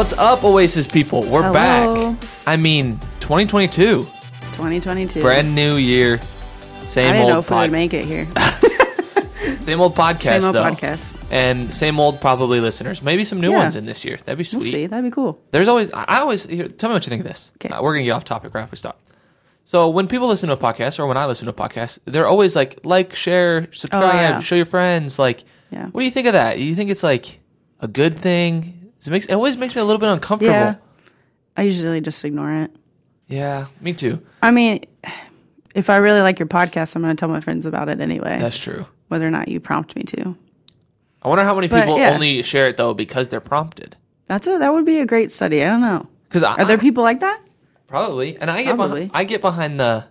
What's up, Oasis people? We're Hello. back. I mean, 2022, 2022. brand new year, I same didn't know old if we would make it here. same old podcast Same old though, podcast. and same old probably listeners. Maybe some new Yeah. ones in this year. That'd be sweet. We'll see. That'd be cool. There's always I I always here, tell me what you think of this. 'Kay. Uh, we're gonna get off topic right if we stop. So when people listen to a podcast or when I listen to a podcast, they're always like like, share, subscribe, Oh, yeah. show your friends. Like, Yeah. what do you think of that? You think it's like a good thing? It makes it always makes me a little bit uncomfortable. Yeah. I usually just ignore it. Yeah, me too. I mean, if I really like your podcast, I'm going to tell my friends about it anyway, That's true. whether or not you prompt me to. I wonder how many But, people yeah. only share it though because they're prompted. That's a, that would be a great study. I don't know. Because Are there people like that? probably, and I get Probably. behind, I get behind the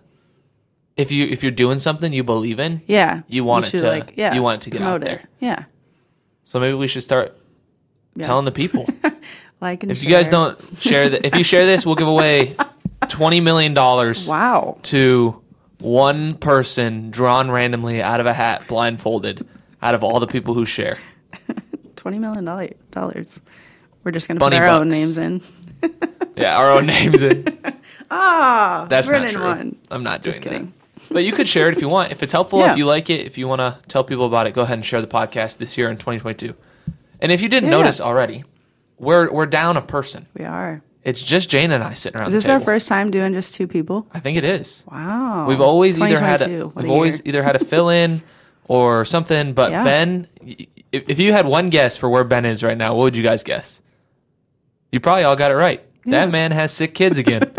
if you if you're doing something you believe in, Yeah. You want it should, to- you want it to get out promote there. It. Yeah. so maybe we should start Yeah. telling the people. Like and if you guys don't share that, if you share this, we'll give away twenty million dollars Wow. to one person drawn randomly out of a hat, blindfolded, out of all the people who share. $20 million. We're just going to Bunny put our own names in. Yeah, our own names in. Ah, That's not true. won. I'm not doing Just kidding. that. But you could share it if you want. If it's helpful, Yeah. if you like it, if you want to tell people about it, go ahead and share the podcast this year in 2022. And if you didn't Yeah. notice already, we're we're down a person. We are. It's just Jane and I sitting around. Is this our first time doing just two people? I think it is. Wow. We've always either had a, What we've a always either had a fill in or something. But Yeah. Ben, if, if you had one guess for where Ben is right now, what would you guys guess? You probably all got it right. Yeah. That man has sick kids again.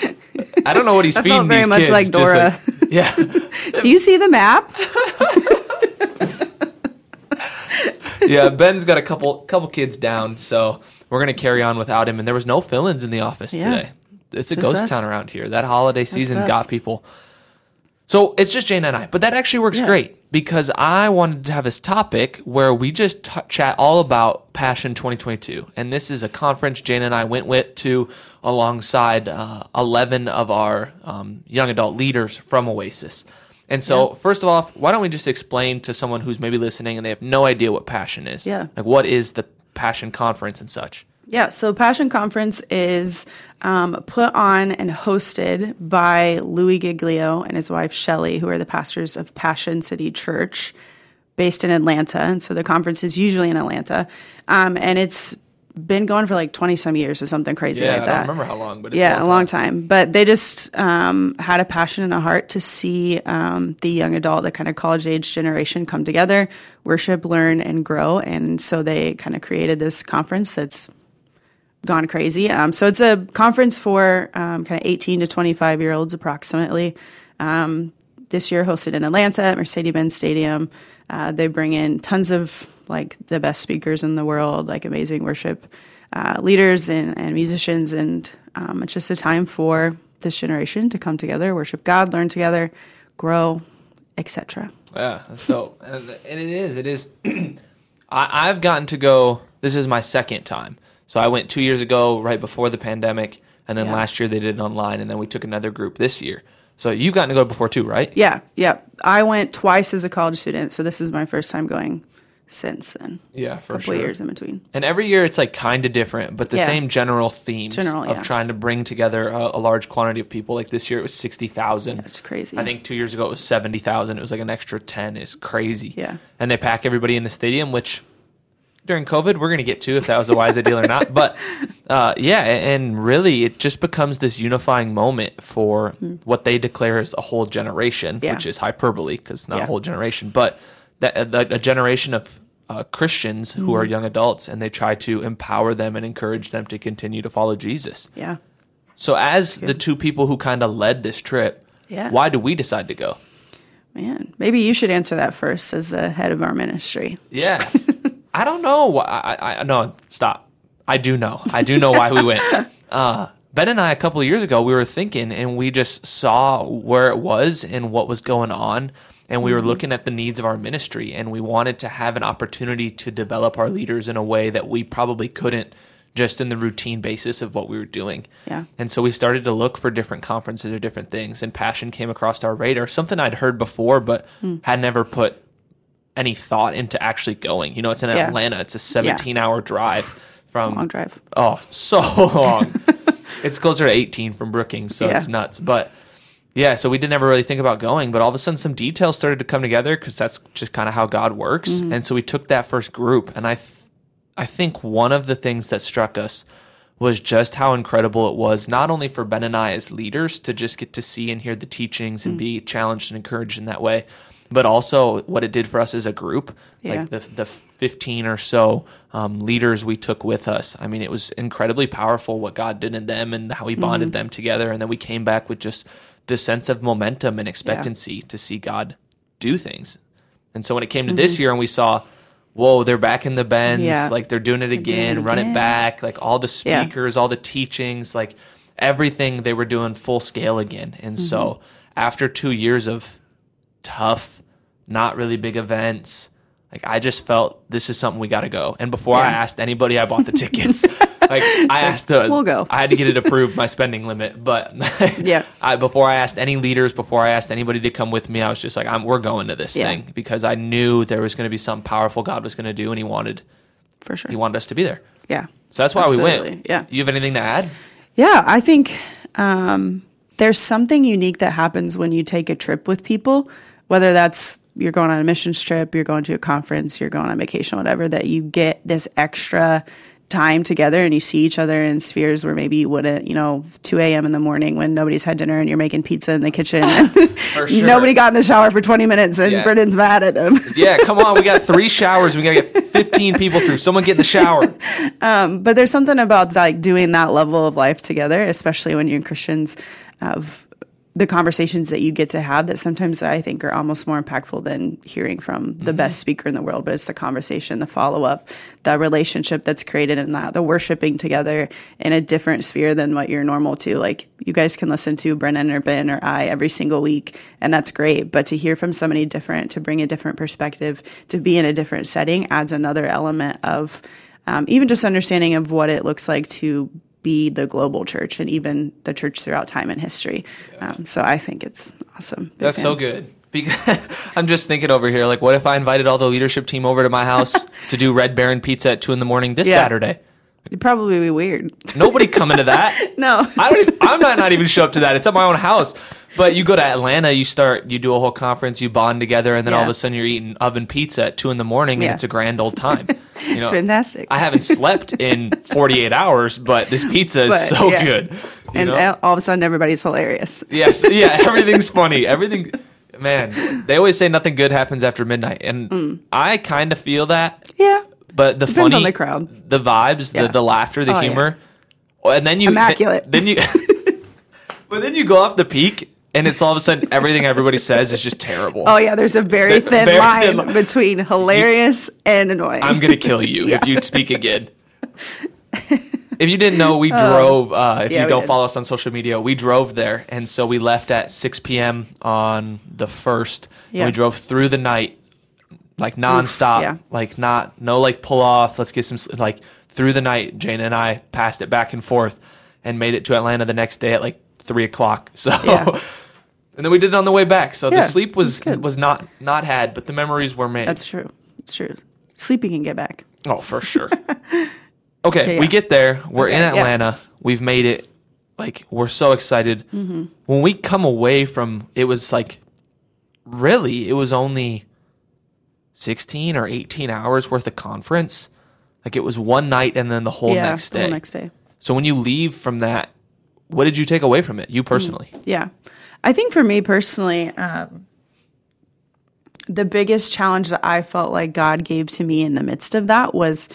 I don't know what he's I feeding felt very much kids. like Dora. yeah. Do you see the map? Yeah, Ben's got a couple couple kids down, so we're gonna carry on without him. And there was no fill-ins in the office Yeah. today. It's a Just ghost us. town around here. That holiday season got people. So it's just Jane and I, but that actually works Yeah. great because I wanted to have this topic where we just t- chat all about Passion 2022, and this is a conference Jane and I went with to alongside uh, 11 of our um, young adult leaders from Oasis. And so, first of all, why don't we just explain to someone who's maybe listening and they have no idea what Passion is? Yeah. Like, what is the Passion Conference and such? Yeah, so Passion Conference is um, put on and hosted by Louie Giglio and his wife Shelley, who are the pastors of Passion City Church, based in Atlanta. And so the conference is usually in Atlanta, um, and it's been going for like twenty some years or something crazy Yeah, like I that. don't remember how long, but it's yeah, a long time. But they just um, had a passion and a heart to see um, the young adult, the kind of college age generation come together, worship, learn, and grow. And so they kind of created this conference that's gone crazy. Um, so it's a conference for um, kind of 18 to 25 year olds approximately. Um, this year hosted in Atlanta at Mercedes-Benz Stadium. Uh, they bring in tons of like the best speakers in the world, like amazing worship uh, leaders and, and musicians, and um, it's just a time for this generation to come together, worship God, learn together, grow, etc. Yeah, that's dope. and, and it is. It is. I, I've gotten to go. This is my second time. So I went two years ago, right before the pandemic, and then Yeah. last year they did it online, and then we took another group this year. So you've gotten to go before too, right? Yeah, yeah. I went twice as a college student, so this is my first time going since then. Yeah, for A couple sure. years in between. And every year it's like kind of different, but the Yeah. same general themes General, of yeah. trying to bring together a, a large quantity of people. Like this year it was sixty thousand. It's crazy. I think two years ago it was seventy thousand. It was like an extra ten. Is crazy. Yeah. And they pack everybody in the stadium, which during COVID we're gonna get to if that was a wise idea or not. But uh, yeah, and really it just becomes this unifying moment for what they declare as a whole generation. Yeah. which is hyperbole because not a whole generation, but that a, a generation of uh, Christians who Hmm. are young adults, and they try to empower them and encourage them to continue to follow Jesus. Yeah. So, as the two people who kind of led this trip, Yeah. why do we decide to go? Man, maybe you should answer that first as the head of our ministry. Yeah, I don't know. I, I no stop. I do know. I do know why we went. Uh, ben and I a couple of years ago, we were thinking, and we just saw where it was and what was going on, and we were mm-hmm. looking at the needs of our ministry, and we wanted to have an opportunity to develop our leaders in a way that we probably couldn't just in the routine basis of what we were doing. Yeah. And so we started to look for different conferences or different things, and Passion came across our radar, something I'd heard before, but hmm. had never put any thought into actually going. You know, it's in Yeah. Atlanta, it's a 17 hour drive. from Long drive. Oh, so long. it's closer to 18 from Brookings, so Yeah. it's nuts. But yeah, so we didn't ever really think about going, but all of a sudden some details started to come together because that's just kind of how God works. Mm-hmm. And so we took that first group, and I, th- I think one of the things that struck us was just how incredible it was, not only for Ben and I as leaders to just get to see and hear the teachings and be challenged and encouraged in that way, but also what it did for us as a group. Yeah. Like the the 15 or so um, leaders we took with us. I mean, it was incredibly powerful what God did in them and how He bonded them together. And then we came back with just this sense of momentum and expectancy to see God do things. And so when it came to this year and we saw, whoa, they're back in the Benz, Yeah. like they're doing it again, it run it back, like all the Yeah. speakers, all the teachings, like everything they were doing full scale again. And so Mm-hmm. after two years of tough, not really big events. Like I just felt this is something we got to go. And before I asked anybody, I bought the tickets. Like I asked, the, We'll go. I had to get it approved, my spending limit. But Yeah. I before I asked any leaders, before I asked anybody to come with me, I was just like, I'm we're going to this Yeah. thing because I knew there was going to be something powerful God was going to do, and He wanted For sure. He wanted us to be there. yeah. So that's why we went. Yeah. You have anything to add? Yeah, I think um, there's something unique that happens when you take a trip with people, whether that's you're going on a missions trip, you're going to a conference, you're going on vacation, whatever, that you get this extra time together and you see each other in spheres where maybe you wouldn't, you know, 2 a.m. in the morning when nobody's had dinner and you're making pizza in the kitchen. And sure. Nobody got in the shower for 20 minutes and Yeah. Brennan's mad at them. Yeah, come on. We got three showers. We got to get 15 people through. Someone get in the shower. Um, but there's something about like doing that level of life together, especially when you're Christians, of the conversations that you get to have that sometimes I think are almost more impactful than hearing from the best speaker in the world. But it's the conversation, the follow up, the relationship that's created in that, the worshiping together in a different sphere than what you're normal to. Like you guys can listen to Brennan or Ben or I every single week, and that's great. But to hear from somebody different, to bring a different perspective, to be in a different setting adds another element of um, even just understanding of what it looks like to be the global church and even the church throughout time and history. Um, so I think it's awesome. Big That's fan. so good. Because I'm just thinking over here, like, what if I invited all the leadership team over to my house to do Red Baron Pizza at two in the morning this Yeah. Saturday? It'd probably be weird. Nobody coming to that. No. I don't. Even, I might not even show up to that. It's at my own house. But you go to Atlanta, you start, you do a whole conference, you bond together, and then all of a sudden you're eating oven pizza at two in the morning, Yeah. and it's a grand old time. You know, It's fantastic. I haven't slept in 48 hours, but this pizza is But, so yeah. good. And know? all of a sudden everybody's hilarious. Yes, yeah, everything's funny. Everything, man. They always say nothing good happens after midnight, and mm. I kind of feel that. Yeah. But the. Depends funny, on the crowd. the vibes, Yeah. the, the laughter, the Oh, yeah. humor, and then you Immaculate. Then, you, but then you go off the peak, and it's all of a sudden everything everybody says is just terrible. Oh yeah, there's a very Ve- thin very line thin li- between hilarious and annoying. I'm gonna kill you if you speak again. If you didn't know, we drove. Uh, if Oh. yeah, you don't did. follow us on social media, we drove there, and so we left at 6 p.m. on the first. And Yeah. we drove through the night, like nonstop, yeah. like not no like pull off. Let's get some like through the night. Jane and I passed it back and forth, and made it to Atlanta the next day at like three o'clock. So. Yeah. And then we did it on the way back. So the sleep was was not not had, but the memories were made. That's true. It's true. Sleeping can get back. Oh, for sure. Okay, Yeah, we get there. We're in Okay, yeah. Atlanta. We've made it. Like we're so excited. Mm-hmm. When we come away from it was like really it was only 16 or 18 hours worth of conference. Like it was one night and then the whole yeah. next the day. whole next day. so when you leave from that, what did you take away from it? You personally? Yeah. I think for me personally, um, the biggest challenge that I felt like God gave to me in the midst of that was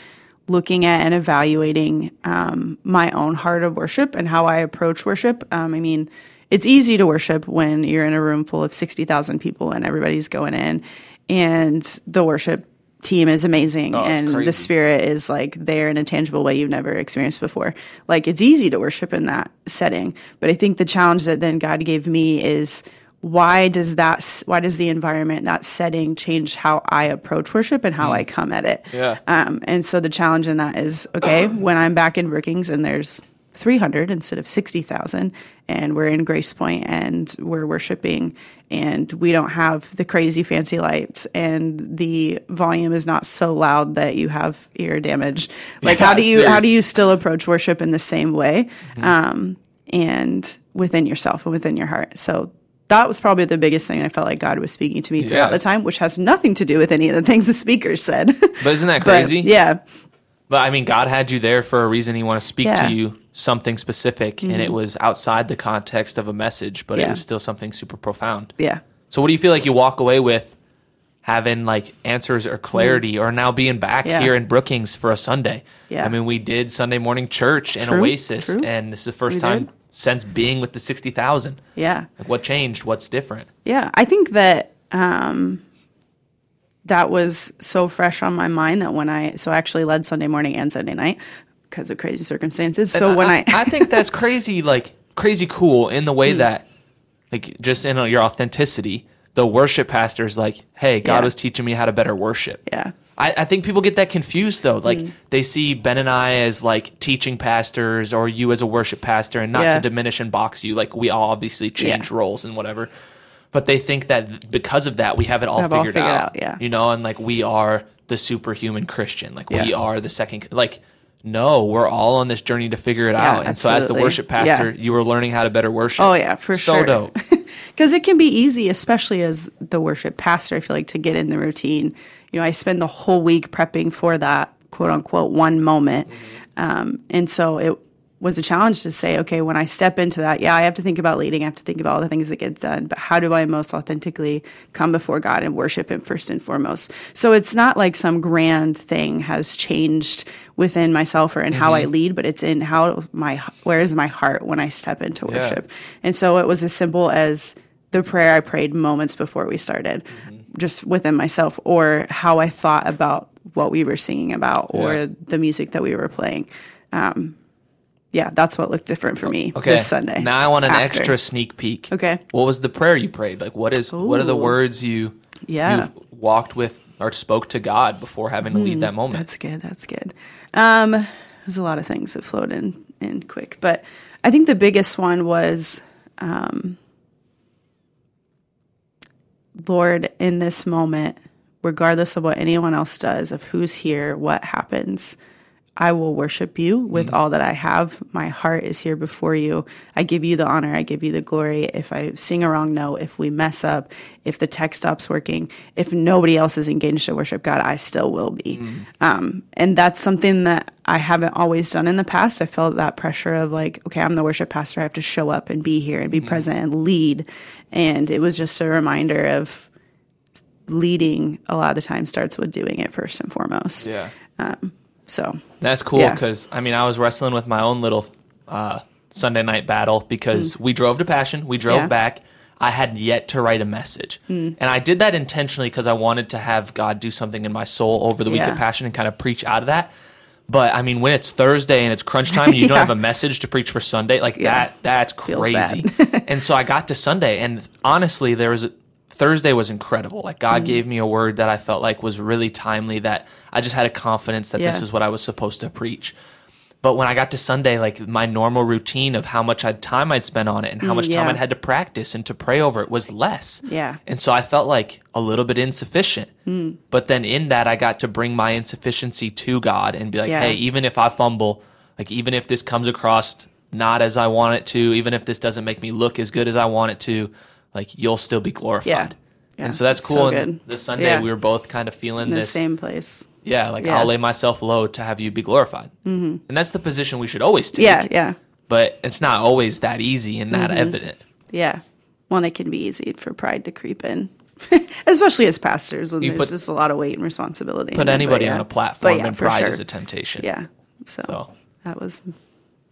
looking at and evaluating um, my own heart of worship and how I approach worship. Um, I mean, it's easy to worship when you're in a room full of 60,000 people and everybody's going in, and the worship team is amazing Oh, and crazy. the spirit is like there in a tangible way you've never experienced before. Like it's easy to worship in that setting, but I think the challenge that then God gave me is why does that why does the environment that setting change how I approach worship and how I come at it? Mm. Yeah. Um, and so the challenge in that is okay when I'm back in Brookings and there's 300 instead of 60,000 and we're in Grace Point and we're worshiping and we don't have the crazy fancy lights and the volume is not so loud that you have ear damage. Like Yeah, how do you how do you still approach worship in the same way? Um, and within yourself and within your heart. So that was probably the biggest thing I felt like God was speaking to me throughout Yeah. the time, which has nothing to do with any of the things the speakers said. But isn't that But, crazy? yeah. But I mean, God had you there for a reason. He want to speak Yeah. Mm-hmm. to you something specific, and it was outside the context of a message, but it was still something super profound. Yeah. So, what do you feel like you walk away with, having like answers or clarity, or now being back. Yeah. here in Brookings for a Sunday? Yeah. I mean, we did Sunday morning church and True, Oasis, true. and this is the first We time did. since being with the sixty thousand. Yeah. Like, what changed? What's different? Yeah, I think that um, that was so fresh on my mind that when I so I actually led Sunday morning and Sunday night because of crazy circumstances. So when I, I think that's crazy, like crazy cool in the way that, like, just in your authenticity. The worship pastor is like, "Hey, God Yeah. was teaching me how to better worship." yeah, I, I think people get that confused though. Like Hmm. they see Ben and I as like teaching pastors, or you as a worship pastor, and not Yeah. to diminish and box you. Like we all obviously change Yeah. roles and whatever. But they think that because of that, we have it all, Have all figured, figured out. out, yeah. You know, and like we are the superhuman Christian. Like we are the second. Like no, we're all on this journey to figure it Yeah, out. And so, as the worship pastor, Yeah. you were learning how to better worship. Oh, yeah, for so sure. dope. because it can be easy, especially as the worship pastor. I feel like to get in the routine. You know, I spend the whole week prepping for that quote unquote one moment, um, and so it was a challenge to say, okay, when I step into that, yeah, I have to think about leading, I have to think about all the things that get done, but how do I most authentically come before God and worship Him first and foremost? So it's not like some grand thing has changed within myself or in how I lead, but it's in how my where is my heart when I step into Yeah. worship. And so it was as simple as the prayer I prayed moments before we started, just within myself, or how I thought about what we were singing about, or Yeah. the music that we were playing. Um, yeah, that's what looked different for me Okay. this Sunday. Now I want an after. extra sneak peek. Okay. What was the prayer you prayed? Like what is what are the words you Yeah. you walked with or spoke to God before having to lead that moment? Hmm, That's good. That's good. Um, there's a lot of things that flowed in in quick, but I think the biggest one was, um, Lord, in this moment, regardless of what anyone else does, of who's here, what happens, I will worship you with mm. all that I have. My heart is here before you. I give you the honor. I give you the glory. If I sing a wrong note, if we mess up, if the tech stops working, if nobody else is engaged to worship God, I still will be. Mm. Um, and that's something that I haven't always done in the past. I felt that pressure of like, okay, I'm the worship pastor. I have to show up and be here and be mm. present and lead. And it was just a reminder of leading a lot of the time starts with doing it first and foremost. yeah. Um, So That's cool Yeah. because I mean I was wrestling with my own little uh, Sunday night battle because we drove to Passion, we drove Mm. Yeah. Mm. back. I had yet to write a message, and I did that intentionally because I wanted to have God do something in my soul over the week of Passion and kind of preach out of that. But I mean, when it's Thursday and it's crunch time, and you don't have a message to preach for Sunday, like Yeah. that. That's crazy. and so I got to Sunday, and honestly, there was a, Thursday was incredible. Like Mm. God gave me a word that I felt like was really timely. That I just had a confidence that this is what I was supposed to preach. But when I got to Sunday, like my normal routine of how much I'd time I'd spent on it and how much time Mm. I'd had to practice and to pray over it was less. Yeah. And so I felt like a little bit insufficient. Mm. But then in that, I got to bring my insufficiency to God and be like, Yeah. hey, even if I fumble, like even if this comes across not as I want it to, even if this doesn't make me look as good as I want it to, like you'll still be glorified. Yeah. Yeah. And so that's So cool. and good. this Sunday, Yeah. we were both kind of feeling in the this. same place. Yeah, like Yeah. I'll lay myself low to have you be glorified. Mm-hmm. And that's the position we should always take. Yeah, yeah, But it's not always that easy and Mm-hmm. that evident. yeah. One, it can be easy for pride to creep in, especially as pastors when You there's put- just a lot of weight and responsibility. Put it, but anybody yeah. on a platform yeah, and pride sure. is a temptation. Yeah. So, So that was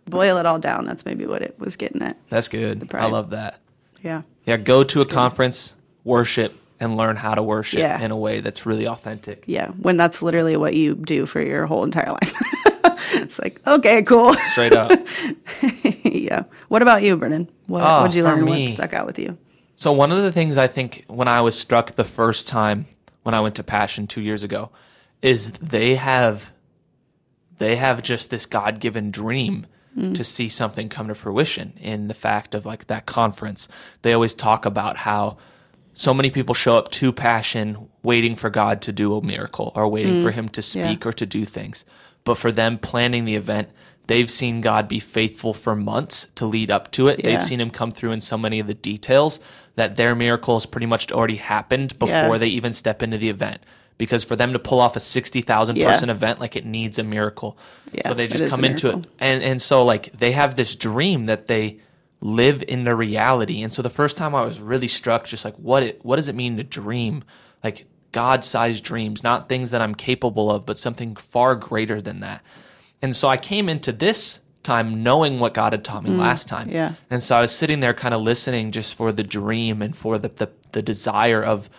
boil it all down. That's maybe what it was getting at. that's good. I love that. Yeah. Yeah, go to a conference, worship, and learn how to worship Yeah. in a way that's really authentic. Yeah. When that's literally what you do for your whole entire life. it's like, okay, cool. Straight up. yeah. What about you, Brennan? What ah, Oh, would you learn? me- What stuck out with you? So one of the things I think when I was struck the first time when I went to Passion two years ago is they have they have just this God given dream Mm. to see something come to fruition in the fact of like that conference. They always talk about how so many people show up to Passion waiting for God to do a miracle or waiting mm. for Him to speak or to do things. But for them planning the event, they've seen God be faithful for months to lead up to it. Yeah. They've seen Him come through in so many of the details that their miracles pretty much already happened before Yeah. they even step into the event. Because for them to pull off a 60,000 Yeah. person event, like it needs a miracle. Yeah, so they just come into it. And, and so, like, they have this dream that they live in the reality. And so the first time I was really struck, just like, what, it, what does it mean to dream? Like, God sized dreams, not things that I'm capable of, but something far greater than that. And so I came into this time knowing what God had taught me last time. Mm, yeah. And so I was sitting there kind of listening just for the dream and for the, the, the desire of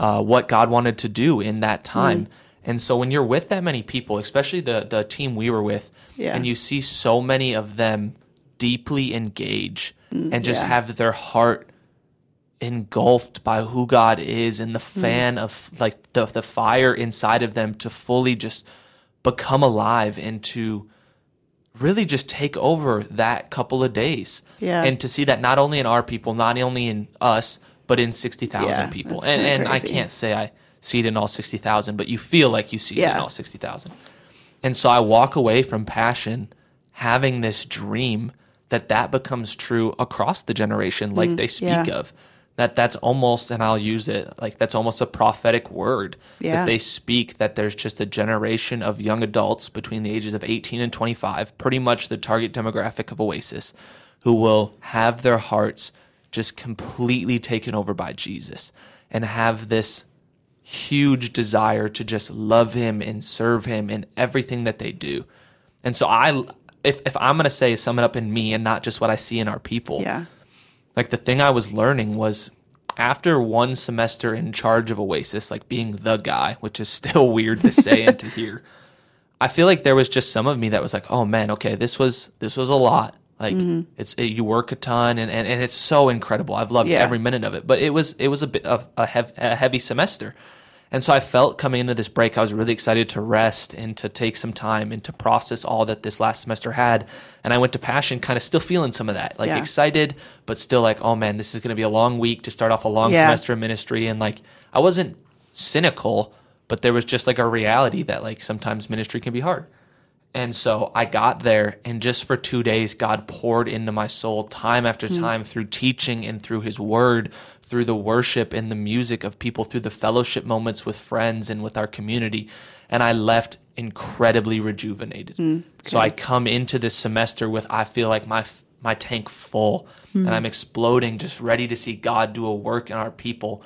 uh, what God wanted to do in that mm. time. And so when you're with that many people, especially the the team we were with, Yeah. and you see so many of them deeply engage mm, and just yeah. have their heart engulfed by who God is and the mm. fan of like the the fire inside of them to fully just become alive and to really just take over that couple of days. Yeah. And to see that not only in our people, not only in us, but in 60,000 Yeah, people. And and I can't say I see it in all 60,000, but you feel like you see it in all 60,000. And so I walk away from passion having this dream that that becomes true across the generation like they speak Mm, yeah. of. That that's almost and I'll use it like that's almost a prophetic word Yeah. that they speak that there's just a generation of young adults between the ages of 18 and 25, pretty much the target demographic of Oasis, who will have their hearts just completely taken over by Jesus and have this huge desire to just love him and serve him in everything that they do. And so I if if I'm going to say sum it up in me and not just what I see in our people Yeah. like the thing I was learning was after one semester in charge of Oasis, like being the guy, which is still weird to say and to hear. I feel like there was just some of me that was like, "Oh man, okay, this was this was a lot. Like mm-hmm. it's it, you work a ton and, and and it's so incredible. I've loved Yeah. every minute of it, but it was it was a bit of a, hev- a heavy semester." And so I felt coming into this break, I was really excited to rest and to take some time and to process all that this last semester had. And I went to Passion kind of still feeling some of that, like Yeah. excited, but still like, oh man, this is going to be a long week to start off a long Yeah. semester of ministry. And like, I wasn't cynical, but there was just like a reality that like sometimes ministry can be hard. And so I got there, and just for two days, God poured into my soul time after hmm. time through teaching and through His Word, through the worship and the music of people, through the fellowship moments with friends and with our community. And I left incredibly rejuvenated. Hmm. So I come into this semester with I feel like my my tank full, hmm. and I'm exploding, just ready to see God do a work in our people.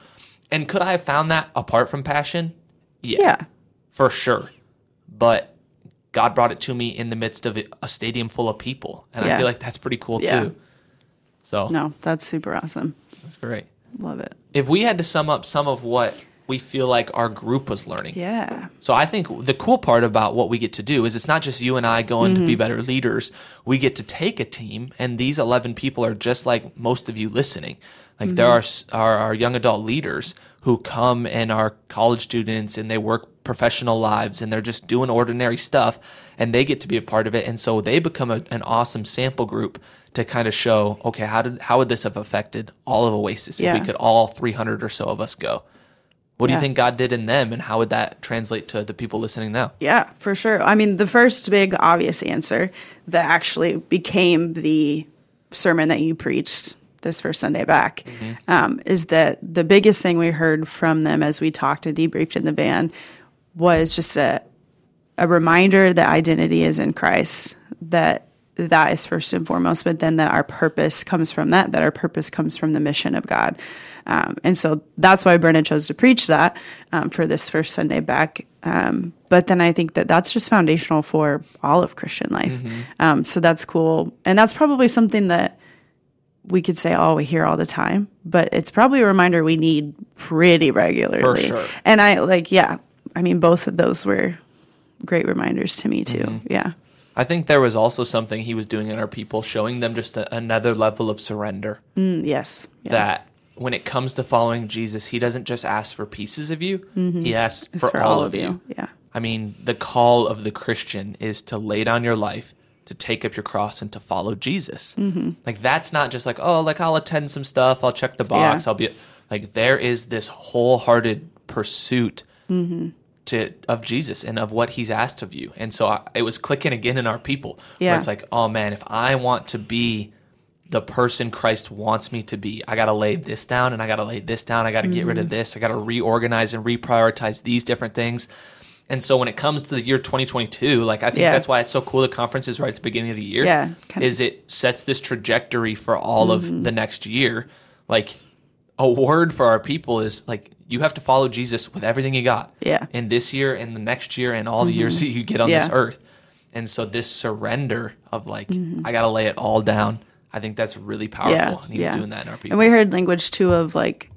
And could I have found that apart from passion? Yeah. for sure. But God brought it to me in the midst of a stadium full of people, and I feel like that's pretty cool Yeah. too. So No, that's super awesome. that's great. Love it. If we had to sum up some of what we feel like our group was learning, Yeah. so I think the cool part about what we get to do is it's not just you and I going to be mm-hmm. better leaders. We get to take a team, and these eleven people are just like most of you listening. Like there mm-hmm. are, are young adult leaders who come and are college students, and they work professional lives, and they're just doing ordinary stuff, and they get to be a part of it, and so they become a, an awesome sample group to kind of show, okay, how did how would this have affected all of Oasis if we could all three hundred or so of us go? What do you think God did in them, and how would that translate to the people listening now? Yeah, for sure. I mean, the first big obvious answer that actually became the sermon that you preached this first Sunday back um, is that the biggest thing we heard from them as we talked and debriefed in the van was just a a reminder that identity is in Christ, that that is first and foremost, but then that our purpose comes from that, that our purpose comes from the mission of God. Um, and so that's why Brennan chose to preach that um, for this first Sunday back. Um, but then I think that that's just foundational for all of Christian life. Um, so that's cool. And that's probably something that we could say, oh, we hear all the time, but it's probably a reminder we need pretty regularly. sure. And I like, yeah, I mean, both of those were great reminders to me too. Mm-hmm. Yeah. I think there was also something he was doing in our people, showing them just a, another level of surrender. Mm, yes. Yeah. That when it comes to following Jesus, he doesn't just ask for pieces of you, he asks Mm-hmm. It's for, all, of you. Yeah. I mean, the call of the Christian is to lay down your life, to take up your cross and to follow Jesus. Like that's not just like oh, like I'll attend some stuff, I'll check the box, Yeah. I'll be like there is this wholehearted pursuit to of Jesus and of what He's asked of you. And so I, it was clicking again in our people. Yeah. It's like oh man, if I want to be the person Christ wants me to be. I got to lay this down and I got to lay this down. I got to get rid Mm-hmm. of this. I got to reorganize and reprioritize these different things. And so when it comes to the year 2022, like I think Yeah. that's why it's so cool the conference is right at the beginning of the year. Yeah, kind of. Mm-hmm. Is it sets this trajectory for all of the next year. Like a word for our people is like you have to follow Jesus with everything you got. Yeah. Mm-hmm. In this year and the next year and all the years that you get on this earth. And so this surrender of like Mm-hmm. I got to lay it all down. I think that's really powerful. and he was doing that in our people. And we heard language too of like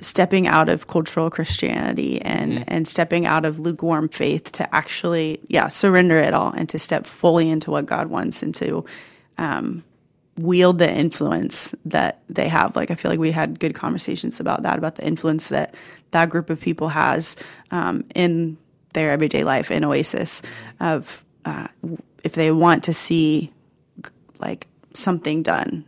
stepping out of cultural Christianity and Mm-hmm. and stepping out of lukewarm faith to actually yeah surrender it all and to step fully into what God wants and to um, wield the influence that they have. Like I feel like we had good conversations about that about the influence that that group of people has um, in their everyday life in Oasis of uh, if they want to see like something done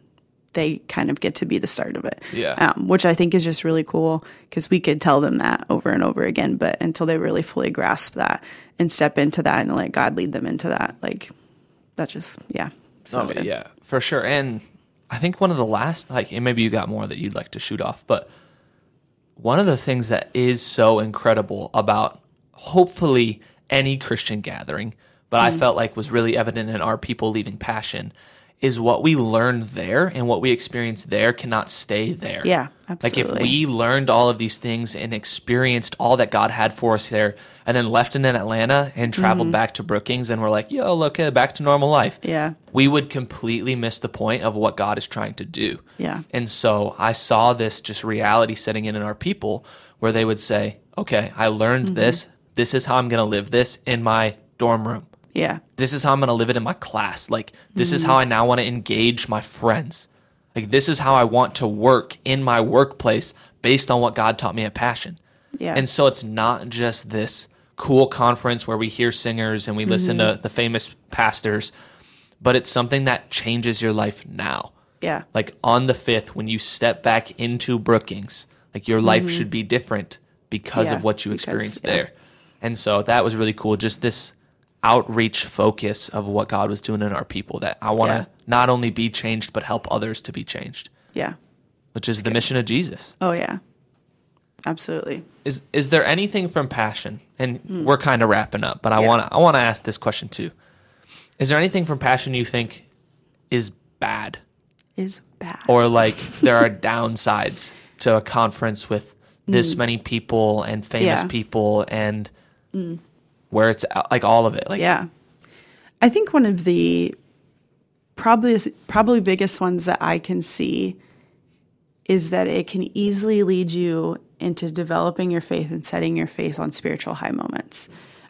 they kind of get to be the start of it Yeah. um, which i think is just really cool because we could tell them that over and over again but until they really fully grasp that and step into that and let god lead them into that like that just yeah so Oh, good. yeah, for sure. And I think one of the last, like, and maybe you got more that you'd like to shoot off, but one of the things that is so incredible about hopefully any Christian gathering, but Mm. I felt like was really evident in our people leaving passion, is what we learned there and what we experienced there cannot stay there. Yeah, absolutely. Like if we learned all of these things and experienced all that God had for us there, and then left in Atlanta and Mm-hmm. traveled back to Brookings, and we're like, "Yo, look, uh, back to normal life." Yeah. we would completely miss the point of what God is trying to do. Yeah. And so I saw this just reality setting in in our people where they would say, okay, I learned Mm-hmm. this. This is how I'm going to live this in my dorm room. Yeah This is how I'm going to live it in my class. Like, this is Mm-hmm. how I now want to engage my friends. Like, this is how I want to work in my workplace based on what God taught me at Passion. yeah And so it's not just this cool conference where we hear singers and we listen Mm-hmm. to the famous pastors, but it's something that changes your life now. yeah Like on the 5th, when you step back into Brookings, like your life should be different because Mm-hmm. Yeah, of what you because- experienced yeah. there. And so that was really cool. Just this outreach focus of what God was doing in our people that I want to Yeah. not only be changed, but help others to be changed, yeah which is the mission of Jesus. oh yeah absolutely is is there anything from passion and Hmm. we're kind of wrapping up but i Yeah. want to i want to ask this question too is there anything from passion you think is bad is bad or like there are downsides to a conference with this many people and famous. Yeah. People and where it's like all of it like Yeah. I think one of the probably probably biggest ones that I can see is that it can easily lead you into developing your faith and setting your faith on spiritual high moments.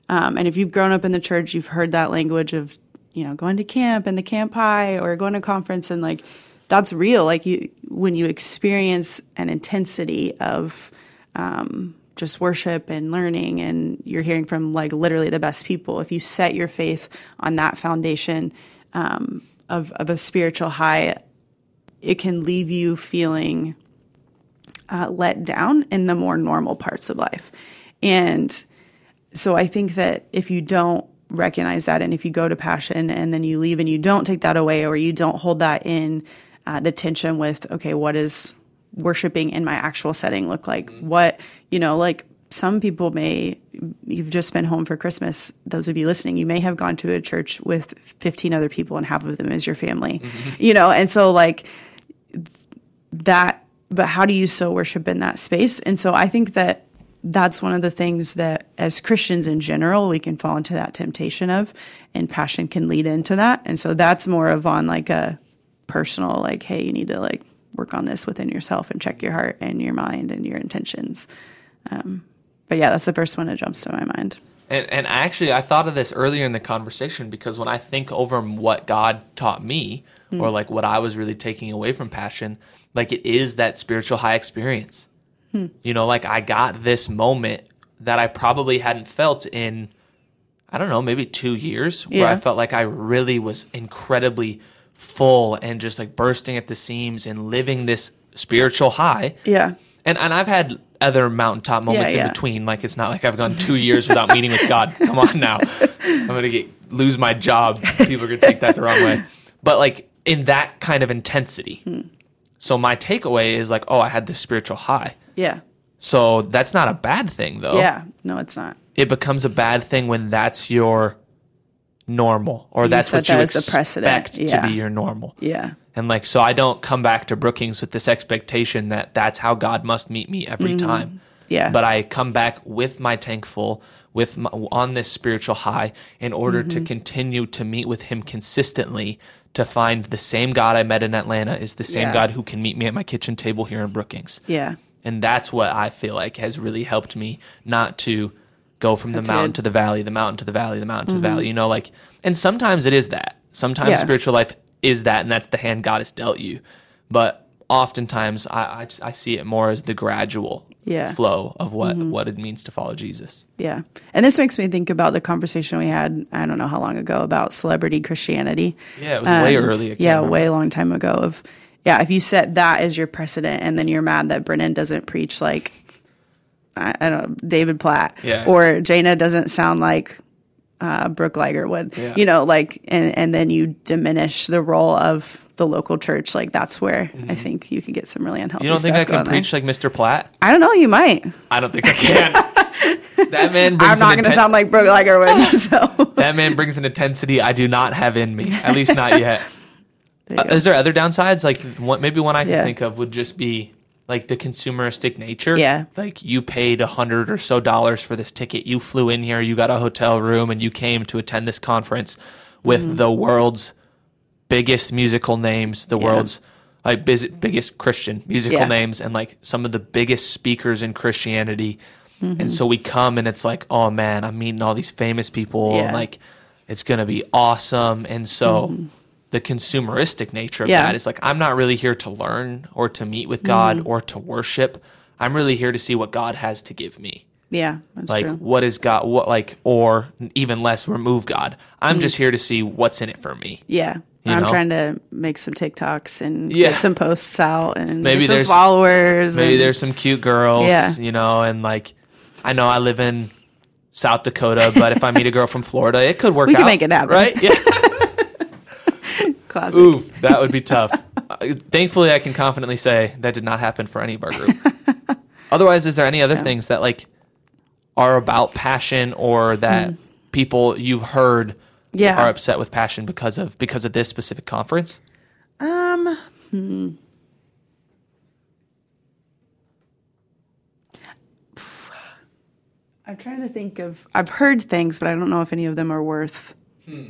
Um, and if you've grown up in the church, you've heard that language of you know going to camp and the camp high or going to conference and like that's real. Like you when you experience an intensity of just worship and learning and you're hearing from like literally the best people. If you set your faith on that foundation um, of, of a spiritual high it can leave you feeling uh, let down in the more normal parts of life. And so i think that if you don't recognize that and if you go to passion and then you leave and you don't take that away or you don't hold that in uh, the tension with okay what is worshiping in my actual setting look like. Mm-hmm. What you know like some people may you've just been home for christmas those of you listening you may have gone to a church with 15 other people and half of them is your family. Mm-hmm. You know and so like that but how do you so worship in that space? And so i think that that's one of the things that as christians in general we can fall into that temptation of and passion can lead into that. And so that's more of on like a personal like hey you need to like work on this within yourself and check your heart and your mind and your intentions um, but yeah that's the first one that jumps to my mind And, and actually, I thought of this earlier in the conversation because when I think over what God taught me, or like what I was really taking away from passion, like it is that spiritual high experience. You know, like I got this moment that I probably hadn't felt in I don't know, maybe two years where Yeah. I felt like I really was incredibly full and just like bursting at the seams and living this spiritual high. Yeah. And and I've had other mountaintop moments Yeah, in between. Like it's not like I've gone two years without meeting with God. Come on now, I'm gonna get lose my job. People are gonna take that the wrong way. But like in that kind of intensity. Hmm. So my takeaway is like, oh, I had this spiritual high. Yeah. So that's not a bad thing though. Yeah. No, it's not. It becomes a bad thing when that's your normal or that's what you that precedent. expect to be your normal. Yeah. And like, so I don't come back to Brookings with this expectation that that's how God must meet me every time. Mm-hmm. Yeah. But I come back with my tank full, with my, on this spiritual high, in order to Mm-hmm. continue to meet with Him consistently. To find the same God I met in Atlanta is the same Yeah. God who can meet me at my kitchen table here in Brookings. Yeah. And that's what I feel like has really helped me not to go from That's the mountain good. to the valley, the mountain to the valley, the mountain to the mm-hmm. valley. You know, like, and sometimes it is that. Sometimes Yeah. spiritual life is that, and that's the hand God has dealt you. But oftentimes, I I, just, I see it more as the gradual Yeah. flow of what mm-hmm. what it means to follow Jesus. Yeah. And this makes me think about the conversation we had, I don't know how long ago, about celebrity Christianity. Yeah, it was way um, early. Yeah, remember. way long time ago. Of yeah, if you set that as your precedent, and then you're mad that Brennan doesn't preach like I, I don't know David Platt, Yeah. or Jaina doesn't sound like uh, Brooke Ligertwood, Yeah. you know, like, and and then you diminish the role of the local church. Like that's where I think you can get some really unhealthy. Mm-hmm. You don't think I can going there. preach like Mr. Platt? I don't know. You might. I don't think I can. that man brings I'm not going to inten- sound like Brooke Ligertwood. So that man brings an intensity I do not have in me. At least not yet. there Uh, is there other downsides? Like one, maybe one I can Yeah. think of would just be like the consumeristic nature. Yeah. Like you paid a hundred or so dollars for this ticket. You flew in here. You got a hotel room, and you came to attend this conference with Mm-hmm. the world's biggest musical names, the Yeah. world's like biz- biggest Christian musical Yeah. names, and like some of the biggest speakers in Christianity. Mm-hmm. And so we come, and it's like, oh man, I'm meeting all these famous people. Yeah. And like, it's gonna be awesome. And so. The consumeristic nature of. Yeah. that is like I'm not really here to learn or to meet with God Mm-hmm. or to worship. I'm really here to see what God has to give me. yeah, Like true. what is God what like or even less remove God. I'm Mm-hmm. just here to see what's in it for me. Yeah. You I'm know? trying to make some TikToks and Yeah. get some posts out and Maybe there's- followers. Maybe and- there's some cute girls, Yeah. you know, and like I know I live in South Dakota, but if I meet a girl from Florida, it could work We can out, make it happen. Right? Yeah. Classic. Ooh, that would be tough. Uh, Thankfully, I can confidently say that did not happen for any of our group. Otherwise, is there any other things that like are about passion or that people you've heard. Yeah. are upset with passion because of because of this specific conference? Um, hmm. I'm trying to think of. I've heard things, but I don't know if any of them are worth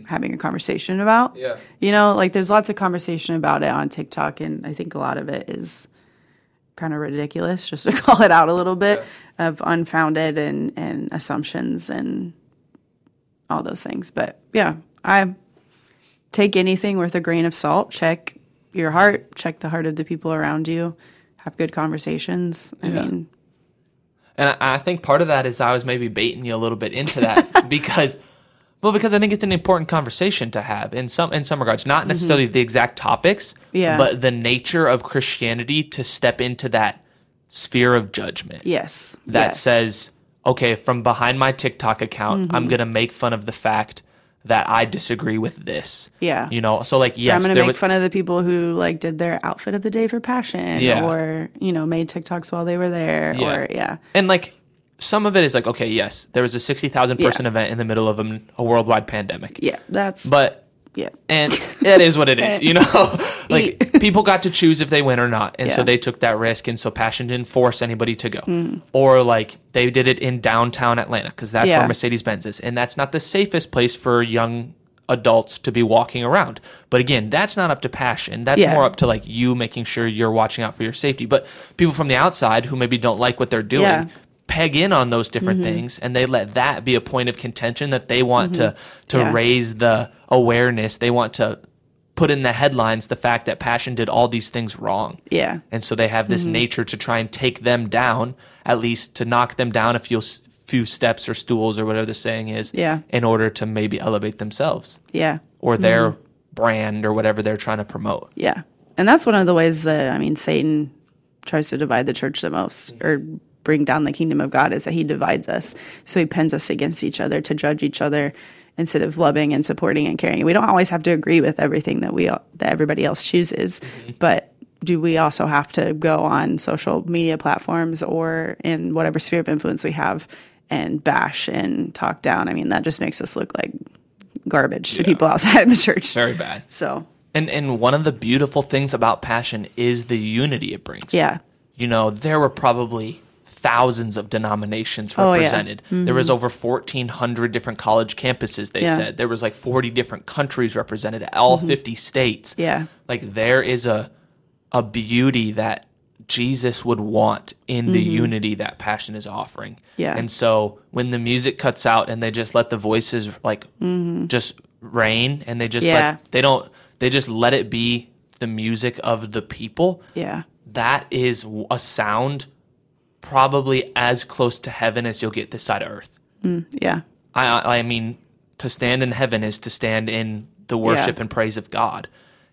having a conversation about. Hmm. Yeah. You know, like there's lots of conversation about it on TikTok, and I think a lot of it is kind of ridiculous, just to call it out a little bit of unfounded and and assumptions and all those things. But yeah, I take anything with a grain of salt. Check your heart. Check the heart of the people around you. Have good conversations. I Yeah. mean, And I think part of that is I was maybe baiting you a little bit into that because, well, because I think it's an important conversation to have in some in some regards, not necessarily the exact topics, Mm-hmm. Yeah. but the nature of Christianity to step into that sphere of judgment yes, that yes. says, okay, from behind my TikTok account, Mm-hmm. I'm gonna make fun of the fact that I disagree with this. Yeah. you know, so like yes, I'm going to make was fun of the people who like did their outfit of the day for passion, Yeah. or you know made TikToks while they were there, Yeah. or yeah, And like some of it is like, okay, yes, there was a sixty thousand person Yeah. event in the middle of a, a worldwide pandemic. yeah. That's But yeah, and it is what it is, you know. like people got to choose if they win or not, and so they took that risk, and so Passion didn't force anybody to go, mm. or like they did it in downtown Atlanta because that's Yeah. where Mercedes Benz is, and that's not the safest place for young adults to be walking around. But again, that's not up to Passion. That's Yeah. more up to like you making sure you're watching out for your safety. But people from the outside who maybe don't like what they're doing. Yeah. Mm-hmm. Peg in on those different things, and they let that be a point of contention that they want to to Mm-hmm. Yeah. raise the awareness. They want to put in the headlines the fact that Passion did all these things wrong. yeah, And so they have this nature to try and take them down, at least to knock them down a you'll few steps or stools or whatever the saying is Yeah. in order to maybe elevate themselves Yeah. or their brand or whatever they're trying to promote. Yeah. And that's one of the ways that, I mean, Satan tries to divide the church the most or bring down the kingdom of God is that he divides us. So he pins us against each other to judge each other instead of loving and supporting and caring. We don't always have to agree with everything that we that everybody else chooses, mm-hmm. but do we also have to go on social media platforms or in whatever sphere of influence we have and bash and talk down? I mean, that just makes us look like garbage to people outside of the church. Very bad. So, And and one of the beautiful things about passion is the unity it brings. yeah. You know, there were probably thousands of denominations Oh, yeah. represented. There was over 1400 different college campuses they Yeah. Mm-hmm. said. There was like 40 different countries represented, all 50 states. Yeah. Like there is a a beauty that Jesus would want in the unity that passion is offering. Mm-hmm. Yeah. And so when the music cuts out and they just let the voices like just rain and they just Mm-hmm. Yeah. let they don't they just let it be the music of the people Yeah. that is a sound probably as close to heaven as you'll get this side of earth. Mm, yeah. I I mean to stand in heaven is to stand in the worship Yeah. and praise of God.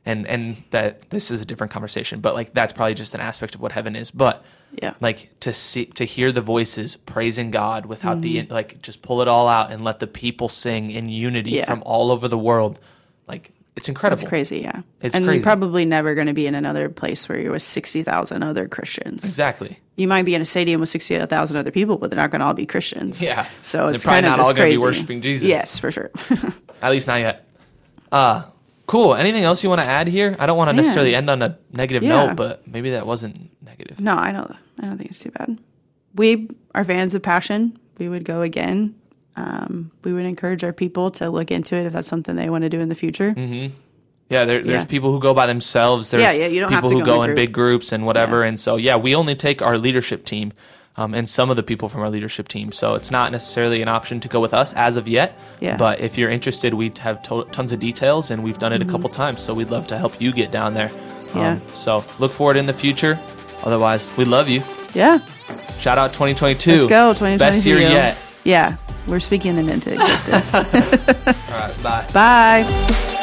And and that this is a different conversation, but like that's probably just an aspect of what heaven is. But Yeah. like to see to hear the voices praising God without the mm-hmm. like just pull it all out and let the people sing in unity Yeah. from all over the world. Like it's incredible. It's crazy, yeah. It's and crazy. you're probably never going to be in another place where you're with 60,000 other Christians. Exactly. You might be in a stadium with 60,000 other people, but they're not going to all be Christians. Yeah. So They're it's probably kind of not all gonna be crazy. worshiping Jesus. Yes, for sure. At least not yet. Uh cool. Anything else you want to add here? I don't want to necessarily end on a negative Yeah. note, but maybe that wasn't negative. no, I don't. I don't think it's too bad. We are fans of passion. We would go again. Um, we would encourage our people to look into it if that's something they want to do in the future. Yeah, there, there's Yeah. people who go by themselves. There's Yeah, yeah, you don't have people to who go in in big groups and whatever. Yeah. And so, yeah, we only take our leadership team um, and some of the people from our leadership team. So it's not necessarily an option to go with us as of yet. Yeah. But if you're interested, we have to- tons of details and we've done it a couple times. So we'd love to help you get down there. Mm-hmm. Yeah. so look forward in the future. Otherwise, we love you. Yeah. Shout out 2022. Let's go. 2022. Best year yet. Yeah. We're speaking it into existence. All right, bye. Bye.